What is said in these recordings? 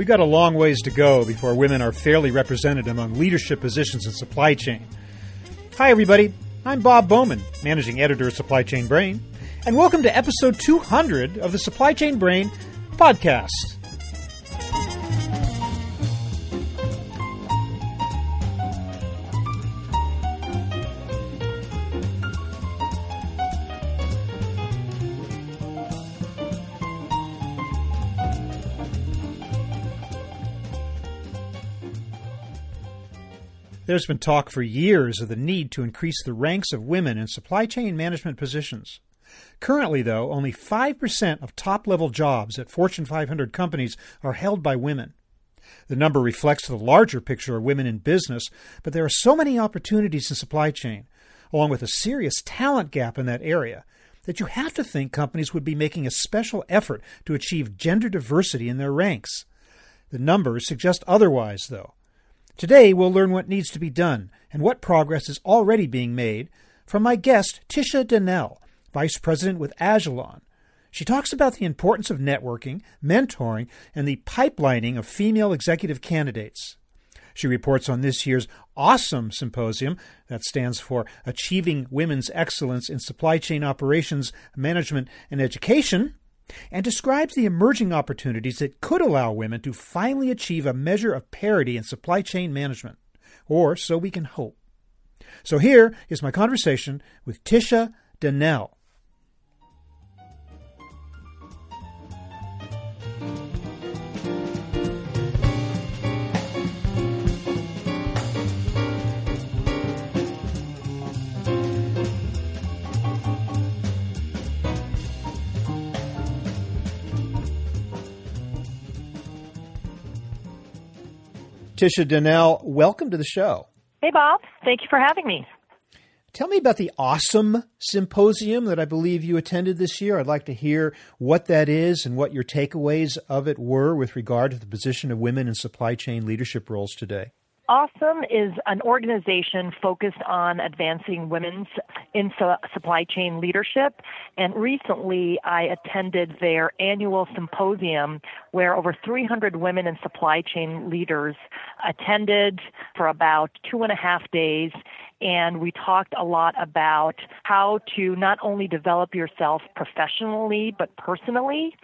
We've got a long ways to go before women are fairly represented among leadership positions in supply chain. Hi, everybody. I'm Bob Bowman, managing editor of Supply Chain Brain, and welcome to episode 200 of the Supply Chain Brain podcast. There's been talk for years of the need to increase the ranks of women in supply chain management positions. Currently, though, only 5% of top level jobs at Fortune 500 companies are held by women. The number reflects the larger picture of women in business, but there are so many opportunities in supply chain, along with a serious talent gap in that area, that you have to think companies would be making a special effort to achieve gender diversity in their ranks. The numbers suggest otherwise, though. Today, we'll learn what needs to be done and what progress is already being made from my guest, Tisha Donnell, Vice President with Agilon. She talks about the importance of networking, mentoring, and the pipelining of female executive candidates. She reports on this year's AWESOME Symposium, that stands for Achieving Women's Excellence in Supply Chain Operations, Management, and Education, and describes the emerging opportunities that could allow women to finally achieve a measure of parity in supply chain management, or so we can hope. So here is my conversation with Tisha Donnell. Tisha Donnell, welcome to the show. Hey, Bob. Thank you for having me. Tell me about the AWESOME Symposium that I believe you attended this year. I'd like to hear what that is and what your takeaways of it were with regard to the position of women in supply chain leadership roles today. AWESOME is an organization focused on advancing women's in supply chain leadership. And recently I attended their annual symposium where over 300 women in supply chain leaders attended for about two and a half days and we talked a lot about how to not only develop yourself professionally but personally.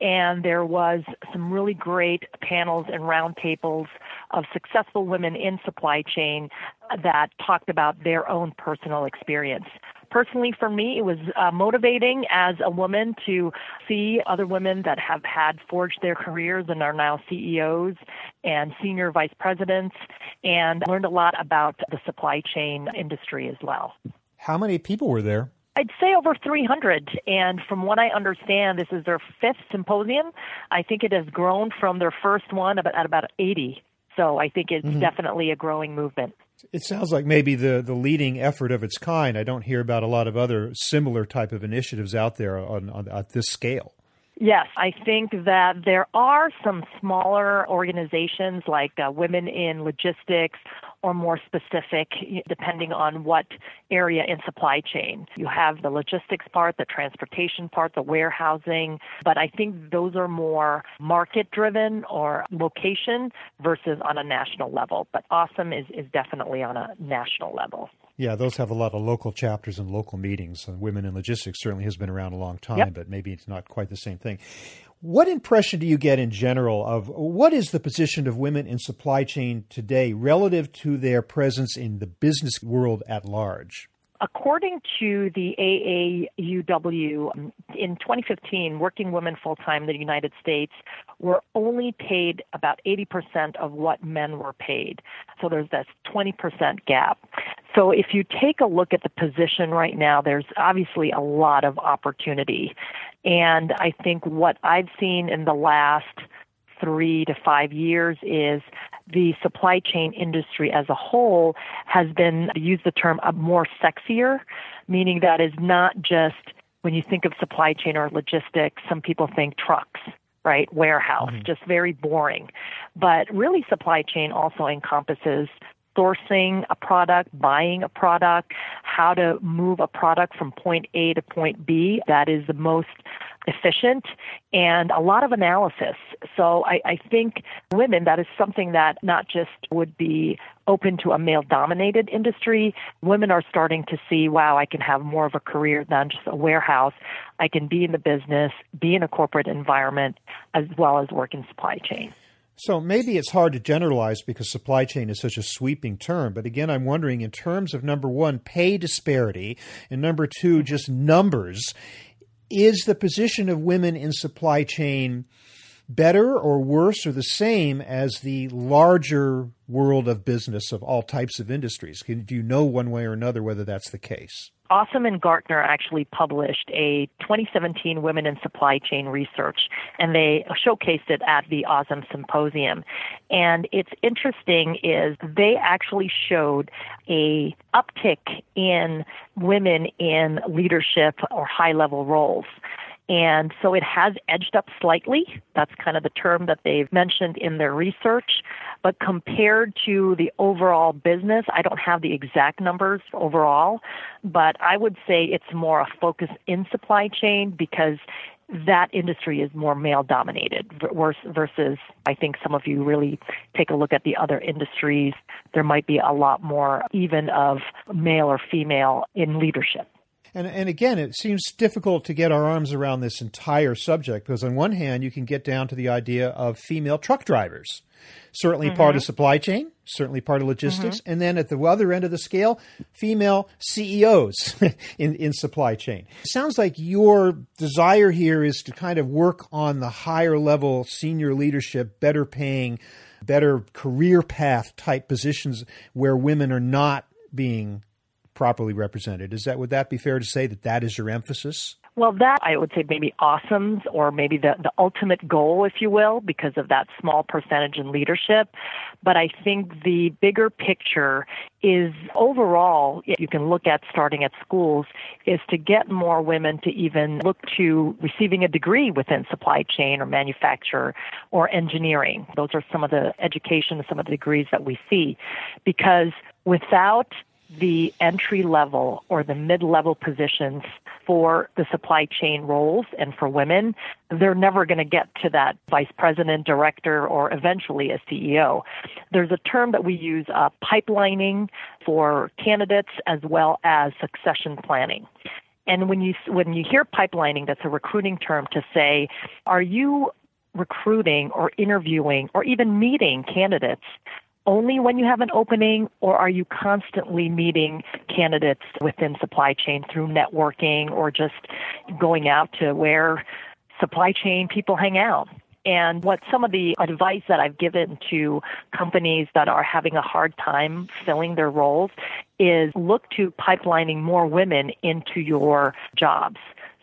And there was some really great panels and roundtables of successful women in supply chain that talked about their own personal experience personally for me it was uh, motivating as a woman to see other women that have had forged their careers and are now CEOs and senior vice presidents and learned a lot about the supply chain industry as well. How many people were there? I'd say over 300. And from what I understand, this is their fifth symposium. I think it has grown from their first one at about 80. So I think it's mm-hmm. definitely a growing movement. It sounds like maybe the, the leading effort of its kind. I don't hear about a lot of other similar type of initiatives out there on, on at this scale. Yes, I think that there are some smaller organizations like uh, Women in Logistics or more specific, depending on what area in supply chain. You have the logistics part, the transportation part, the warehousing, but I think those are more market driven or location versus on a national level. But AWESOME is, is definitely on a national level. Yeah, those have a lot of local chapters and local meetings. And Women in Logistics certainly has been around a long time, yep. but maybe it's not quite the same thing. What impression do you get in general of what is the position of women in supply chain today relative to their presence in the business world at large? According to the AAUW, in 2015, working women full time in the United States were only paid about 80% of what men were paid. So there's this 20% gap. So if you take a look at the position right now, there's obviously a lot of opportunity. And I think what I've seen in the last three to five years is the supply chain industry as a whole has been, use the term, a more sexier, meaning that is not just when you think of supply chain or logistics, some people think trucks, right? Warehouse, mm-hmm. just very boring. But really, supply chain also encompasses sourcing a product, buying a product, how to move a product from point A to point B that is the most efficient and a lot of analysis. So I, I think women, that is something that not just would be open to a male dominated industry. Women are starting to see, wow, I can have more of a career than just a warehouse. I can be in the business, be in a corporate environment, as well as work in supply chain. So maybe it's hard to generalize because supply chain is such a sweeping term. But again, I'm wondering in terms of number one, pay disparity, and number two, mm-hmm. just numbers, is the position of women in supply chain better or worse or the same as the larger world of business of all types of industries? Can, do you know one way or another whether that's the case? Awesome and Gartner actually published a 2017 Women in Supply Chain Research, and they showcased it at the AWESOME Symposium. And it's interesting is they actually showed a uptick in women in leadership or high level roles. And so it has edged up slightly. That's kind of the term that they've mentioned in their research. But compared to the overall business, I don't have the exact numbers overall, but I would say it's more a focus in supply chain because that industry is more male dominated versus I think some of you really take a look at the other industries. There might be a lot more even of male or female in leadership. And, and again, it seems difficult to get our arms around this entire subject because, on one hand, you can get down to the idea of female truck drivers, certainly mm-hmm. part of supply chain, certainly part of logistics. Mm-hmm. And then at the other end of the scale, female CEOs in, in supply chain. It sounds like your desire here is to kind of work on the higher level senior leadership, better paying, better career path type positions where women are not being properly represented. Is that would that be fair to say that that is your emphasis? Well, that I would say maybe awesome's or maybe the, the ultimate goal, if you will, because of that small percentage in leadership. But I think the bigger picture is overall, you can look at starting at schools, is to get more women to even look to receiving a degree within supply chain or manufacture or engineering. Those are some of the education, some of the degrees that we see. Because without the entry level or the mid level positions for the supply chain roles and for women, they're never going to get to that vice president, director, or eventually a CEO. There's a term that we use, uh, pipelining for candidates as well as succession planning. And when you when you hear pipelining, that's a recruiting term to say, are you recruiting or interviewing or even meeting candidates only when you have an opening, or are you constantly meeting candidates within supply chain through networking or just going out to where supply chain people hang out? And what some of the advice that I've given to companies that are having a hard time filling their roles is look to pipelining more women into your jobs.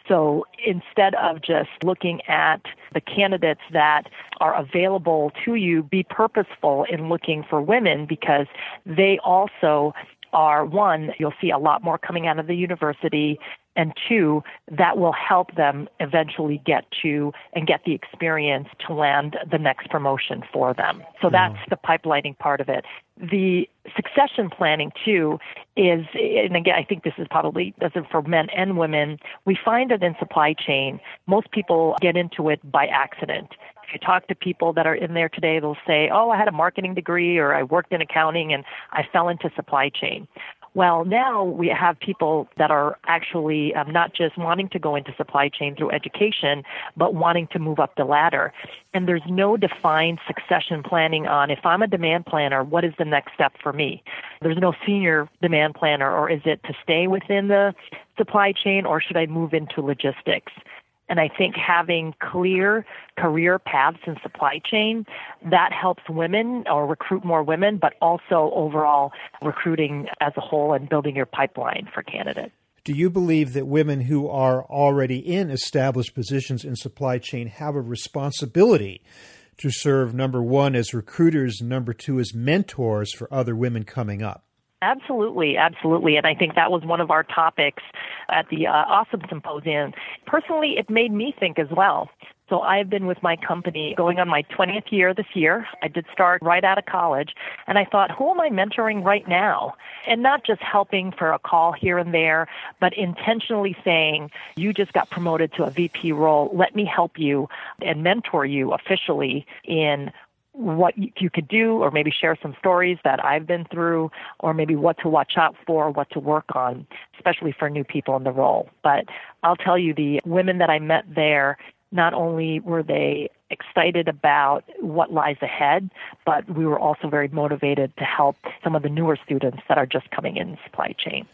So instead of just looking at the candidates that are available to you, be purposeful in looking for women because they also are one, you'll see a lot more coming out of the university and two, that will help them eventually get to and get the experience to land the next promotion for them. So mm-hmm. that's the pipelining part of it. The succession planning too is, and again, I think this is probably does it for men and women. We find that in supply chain, most people get into it by accident. If you talk to people that are in there today, they'll say, "Oh, I had a marketing degree, or I worked in accounting, and I fell into supply chain." Well, now we have people that are actually um, not just wanting to go into supply chain through education, but wanting to move up the ladder. And there's no defined succession planning on if I'm a demand planner, what is the next step for me? There's no senior demand planner, or is it to stay within the supply chain, or should I move into logistics? And I think having clear career paths in supply chain, that helps women or recruit more women, but also overall recruiting as a whole and building your pipeline for candidates. Do you believe that women who are already in established positions in supply chain have a responsibility to serve number one as recruiters, number two as mentors for other women coming up? Absolutely, absolutely. And I think that was one of our topics at the uh, Awesome Symposium. Personally, it made me think as well So I've been with my company going on my 20th year this year. I did start right out of college and I thought, who am I mentoring right now? And not just helping for a call here and there, but intentionally saying, you just got promoted to a VP role. Let me help you and mentor you officially in what you could do, or maybe share some stories that I've been through, or maybe what to watch out for, what to work on, especially for new people in the role. But I'll tell you, the women that I met there, not only were they excited about what lies ahead, but we were also very motivated to help some of the newer students that are just coming in supply chain.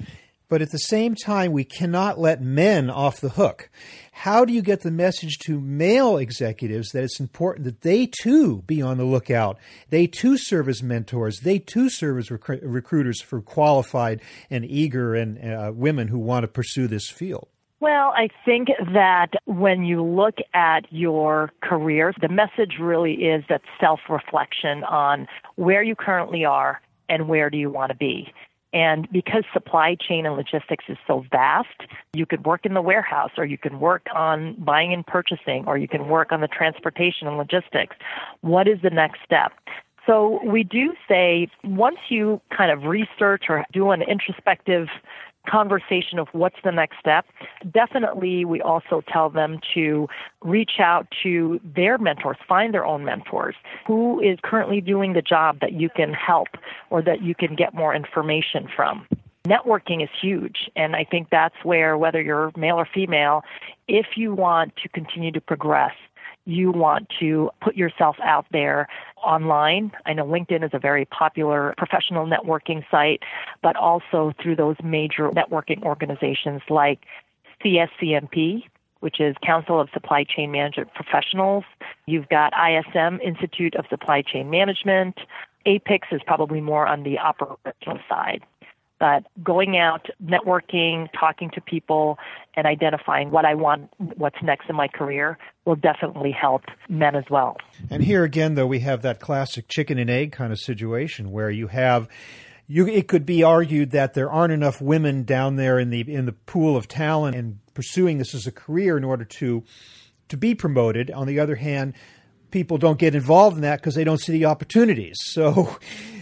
But at the same time, we cannot let men off the hook. How do you get the message to male executives that it's important that they too be on the lookout? They too serve as mentors. They too serve as rec- recruiters for qualified and eager and uh, women who want to pursue this field. Well, I think that when you look at your career, the message really is that self reflection on where you currently are and where do you want to be. And because supply chain and logistics is so vast, you could work in the warehouse or you can work on buying and purchasing or you can work on the transportation and logistics. What is the next step? So we do say once you kind of research or do an introspective conversation of what's the next step. Definitely, we also tell them to reach out to their mentors, find their own mentors. Who is currently doing the job that you can help or that you can get more information from? Networking is huge, and I think that's where, whether you're male or female, if you want to continue to progress, you want to put yourself out there online. I know LinkedIn is a very popular professional networking site, but also through those major networking organizations like CSCMP, which is Council of Supply Chain Management Professionals. You've got ISM, Institute of Supply Chain Management. APICS is probably more on the operational side. But going out, networking, talking to people, and identifying what I want, what's next in my career will definitely help men as well. And here again, though, we have that classic chicken and egg kind of situation where you have you, it could be argued that there aren't enough women down there in the in the pool of talent and pursuing this as a career in order to to be promoted. On the other hand, people don't get involved in that because they don't see the opportunities. So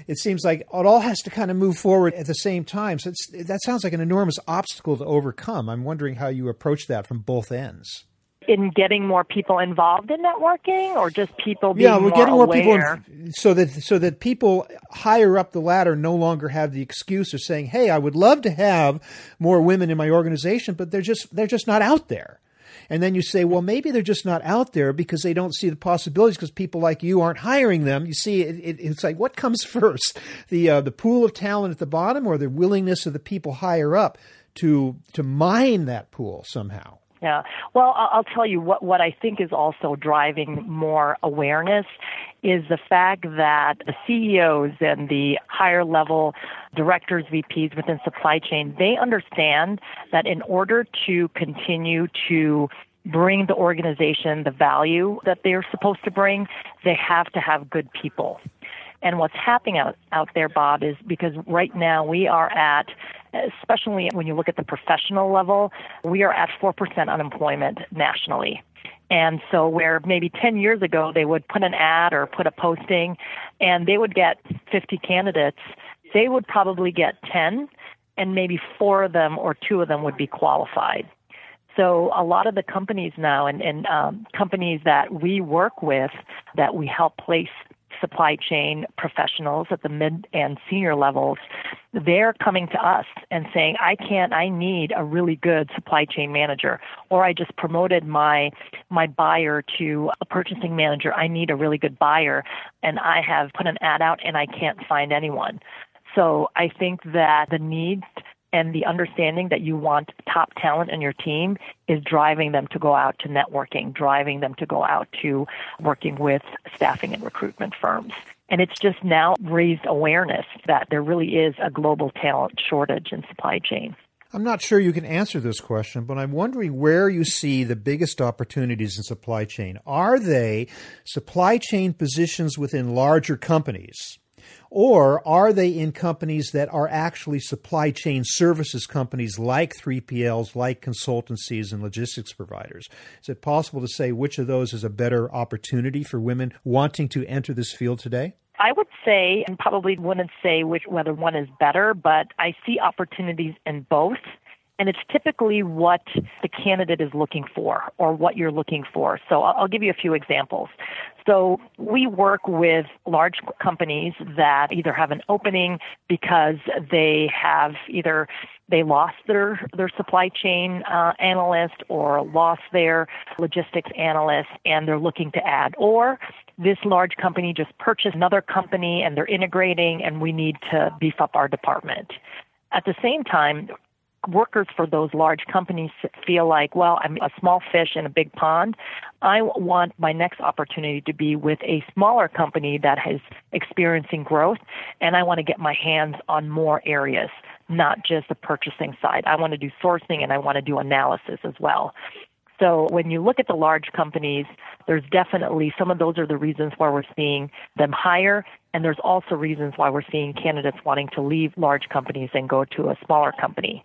it seems like it all has to kind of move forward at the same time. So that sounds like an enormous obstacle to overcome. I'm wondering how you approach that from both ends. In getting more people involved in networking, or just people being more yeah, we're more getting more aware? people in, so that so that people higher up the ladder no longer have the excuse of saying, "Hey, I would love to have more women in my organization, but they're just they're just not out there." And then you say, well, maybe they're just not out there because they don't see the possibilities because people like you aren't hiring them. You see, it, it, it's like what comes first, the uh, the pool of talent at the bottom, or the willingness of the people higher up to to mine that pool somehow. Yeah. Well, I'll tell you what, what I think is also driving more awareness is the fact that the CEOs and the higher level directors, VPs within supply chain, they understand that in order to continue to bring the organization the value that they're supposed to bring, they have to have good people. And what's happening out, out there, Bob, is because right now we are at, especially when you look at the professional level, we are at 4% unemployment nationally. And so, where maybe 10 years ago they would put an ad or put a posting and they would get 50 candidates, they would probably get 10, and maybe four of them or two of them would be qualified. So a lot of the companies now and, and um, companies that we work with that we help place supply chain professionals at the mid and senior levels, they're coming to us and saying, I can't, I need a really good supply chain manager, or I just promoted my, my buyer to a purchasing manager. I need a really good buyer, and I have put an ad out and I can't find anyone. So I think that the need and the understanding that you want top talent in your team is driving them to go out to networking, driving them to go out to working with staffing and recruitment firms. And it's just now raised awareness that there really is a global talent shortage in supply chain. I'm not sure you can answer this question, but I'm wondering where you see the biggest opportunities in supply chain. Are they supply chain positions within larger companies? Or are they in companies that are actually supply chain services companies like 3PLs, like consultancies and logistics providers? Is it possible to say which of those is a better opportunity for women wanting to enter this field today? I would say, and probably wouldn't say which, whether one is better, but I see opportunities in both. And it's typically what the candidate is looking for or what you're looking for. So I'll give you a few examples. So we work with large companies that either have an opening because they have either they lost their their supply chain uh, analyst or lost their logistics analyst and they're looking to add or this large company just purchased another company and they're integrating and we need to beef up our department. At the same time, workers for those large companies feel like, well, I'm a small fish in a big pond. I want my next opportunity to be with a smaller company that is experiencing growth, and I want to get my hands on more areas, not just the purchasing side. I want to do sourcing and I want to do analysis as well. So when you look at the large companies, there's definitely some of those are the reasons why we're seeing them hire. And there's also reasons why we're seeing candidates wanting to leave large companies and go to a smaller company.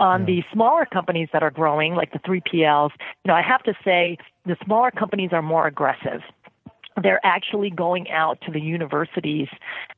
On yeah. the smaller companies that are growing, like the 3PLs, you know, I have to say the smaller companies are more aggressive they're actually going out to the universities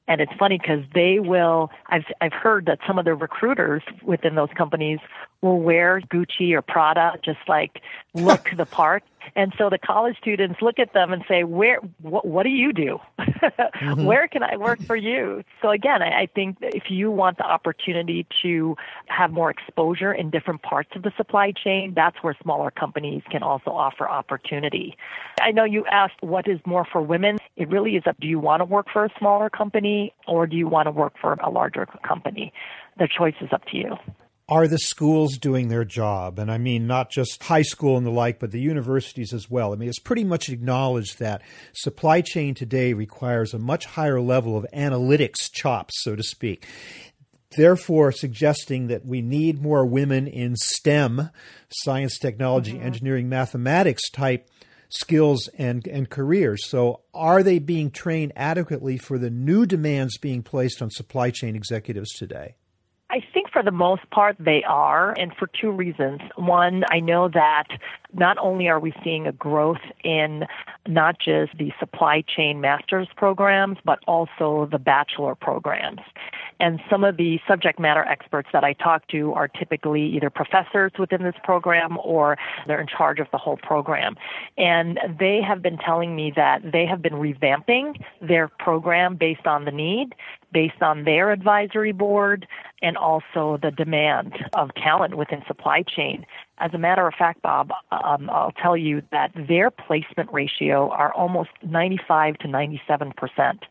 and it's funny because they will i've i've heard that some of the recruiters within those companies will wear gucci or prada just like look the part. And so the college students look at them and say where what, what do you do? Mm-hmm. where can i work for you? So again I, I think if you want the opportunity to have more exposure in different parts of the supply chain that's where smaller companies can also offer opportunity. I know you asked what is more for women. It really is up do you want to work for a smaller company or do you want to work for a larger company? The choice is up to you are the schools doing their job? And I mean, not just high school and the like, but the universities as well. I mean, it's pretty much acknowledged that supply chain today requires a much higher level of analytics chops, so to speak. Therefore, suggesting that we need more women in STEM, science, technology, mm-hmm. engineering, mathematics type skills and, and careers. So, are they being trained adequately for the new demands being placed on supply chain executives today? I think for the most part they are, and for two reasons. One, I know that not only are we seeing a growth in not just the supply chain master's programs, but also the bachelor programs. And some of the subject matter experts that I talk to are typically either professors within this program or they're in charge of the whole program. And they have been telling me that they have been revamping their program based on the need, based on their advisory board, and also the demand of talent within supply chain. As a matter of fact, Bob, um, I'll tell you that their placement ratio are almost 95 to 97 percent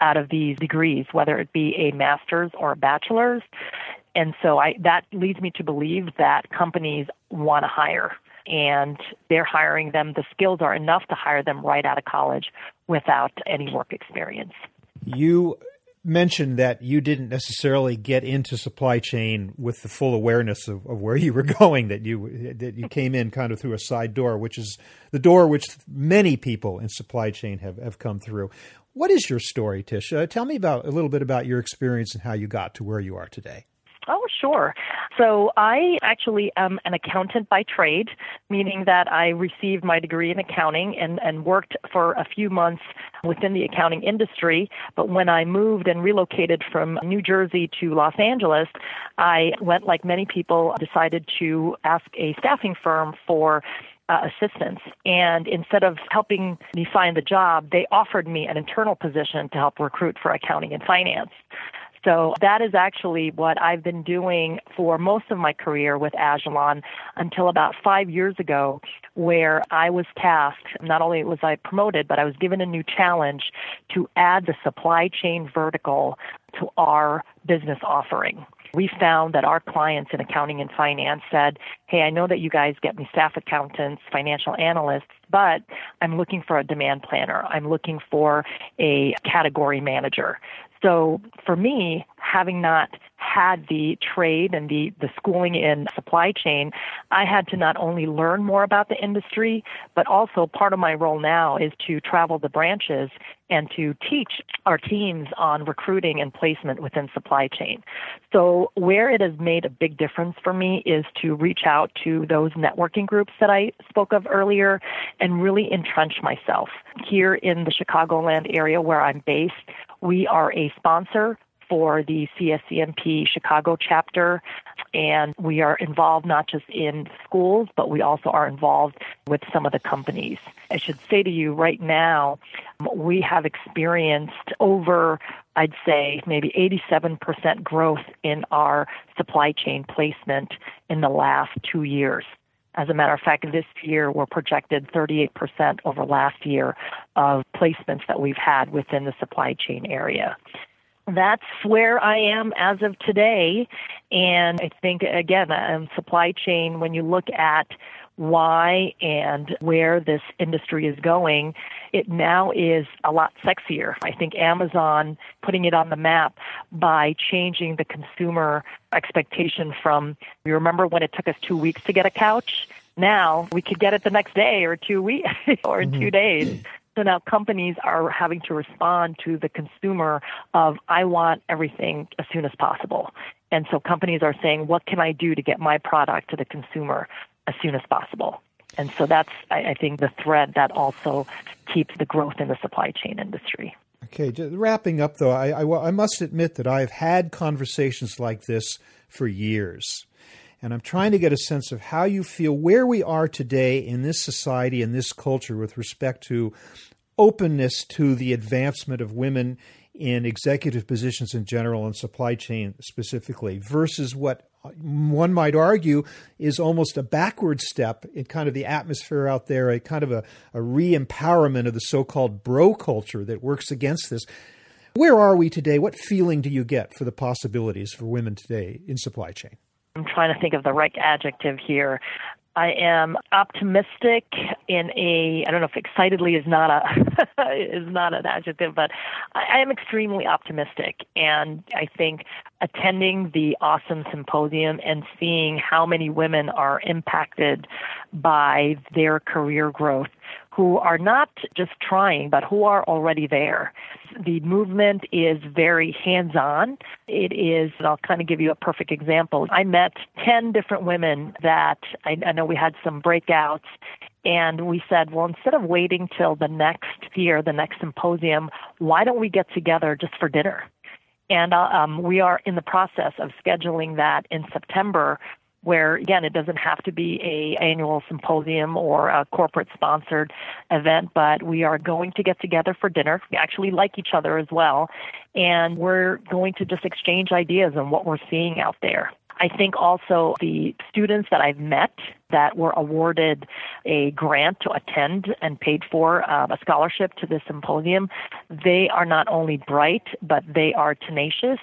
out of these degrees, whether it be a master's or a bachelor's. And so I, that leads me to believe that companies want to hire and they're hiring them. The skills are enough to hire them right out of college without any work experience. You mentioned that you didn't necessarily get into supply chain with the full awareness of, of, where you were going that you that you came in kind of through a side door which is the door which many people in supply chain have, have come through what is your story, Tisha? Uh, tell me about a little bit about your experience and how you got to where you are today. Sure. So I actually am an accountant by trade, meaning that I received my degree in accounting and, and worked for a few months within the accounting industry. But when I moved and relocated from New Jersey to Los Angeles, I went, like many people, decided to ask a staffing firm for uh, assistance. And instead of helping me find the job, they offered me an internal position to help recruit for accounting and finance. So that is actually what I've been doing for most of my career with Agilon until about five years ago, where I was tasked, not only was I promoted, but I was given a new challenge to add the supply chain vertical to our business offering we found that our clients in accounting and finance said, Hey, I know that you guys get me staff accountants, financial analysts, but I'm looking for a demand planner. I'm looking for a category manager. So for me, having not had the trade and the, the schooling in supply chain, I had to not only learn more about the industry, but also part of my role now is to travel the branches and to teach our teams on recruiting and placement within supply chain. So where it has made a big difference for me is to reach out to those networking groups that I spoke of earlier and really entrench myself. Here in the Chicagoland area where I'm based, we are a sponsor for the CSCMP Chicago chapter. And we are involved not just in schools, but we also are involved with some of the companies. I should say to you right now, we have experienced over, I'd say, maybe 87% growth in our supply chain placement in the last two years. As a matter of fact, this year we're projected 38% over last year of placements that we've had within the supply chain area that's where I am as of today. And I think, again, um, supply chain, when you look at why and where this industry is going, it now is a lot sexier. I think Amazon putting it on the map by changing the consumer expectation from, you remember when it took us two weeks to get a couch? Now we could get it the next day or two weeks or mm-hmm. two days. So now companies are having to respond to the consumer of, I want everything as soon as possible. And so companies are saying, what can I do to get my product to the consumer as soon as possible? And so that's, I, think, the thread that also keeps the growth in the supply chain industry. Okay, wrapping up though, I, I, I must admit that I've had conversations like this for years. And I'm trying to get a sense of how you feel where we are today in this society and this culture with respect to openness to the advancement of women in executive positions in general and supply chain specifically versus what one might argue is almost a backward step in kind of the atmosphere out there, a kind of a, a re empowerment of the so called bro culture that works against this. Where are we today? What feeling do you get for the possibilities for women today in supply chain? I'm trying to think of the right adjective here. I am optimistic in a I don't know if excitedly is not a is not an adjective, but I, I am extremely optimistic and I think attending the awesome symposium and seeing how many women are impacted by their career growth who are not just trying, but who are already there. The movement is very hands on. It is, and I'll kind of give you a perfect example. I met 10 different women that I, I know we had some breakouts and we said, well, instead of waiting till the next year, the next symposium, why don't we get together just for dinner? And uh, um, we are in the process of scheduling that in September where again it doesn't have to be a annual symposium or a corporate sponsored event but we are going to get together for dinner. We actually like each other as well. And we're going to just exchange ideas on what we're seeing out there. I think also the students that I've met that were awarded a grant to attend and paid for uh, a scholarship to this symposium, they are not only bright, but they are tenacious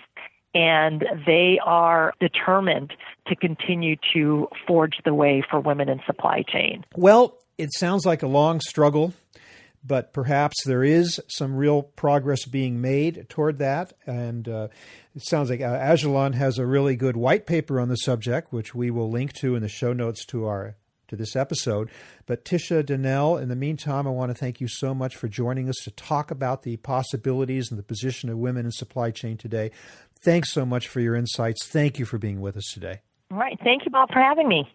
and they are determined to continue to forge the way for women in supply chain. Well, it sounds like a long struggle, but perhaps there is some real progress being made toward that. And uh, it sounds like uh, Agilon has a really good white paper on the subject, which we will link to in the show notes to our to this episode. But Tisha Donnell, in the meantime, I want to thank you so much for joining us to talk about the possibilities and the position of women in supply chain today. Thanks so much for your insights. Thank you for being with us today. All right. Thank you, Bob, for having me.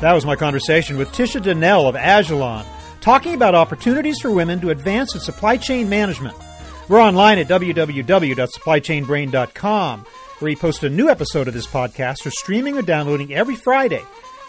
That was my conversation with Tisha Donnell of Agilon, talking about opportunities for women to advance in supply chain management. We're online at www.supplychainbrain.com, where we post a new episode of this podcast for streaming or downloading every Friday.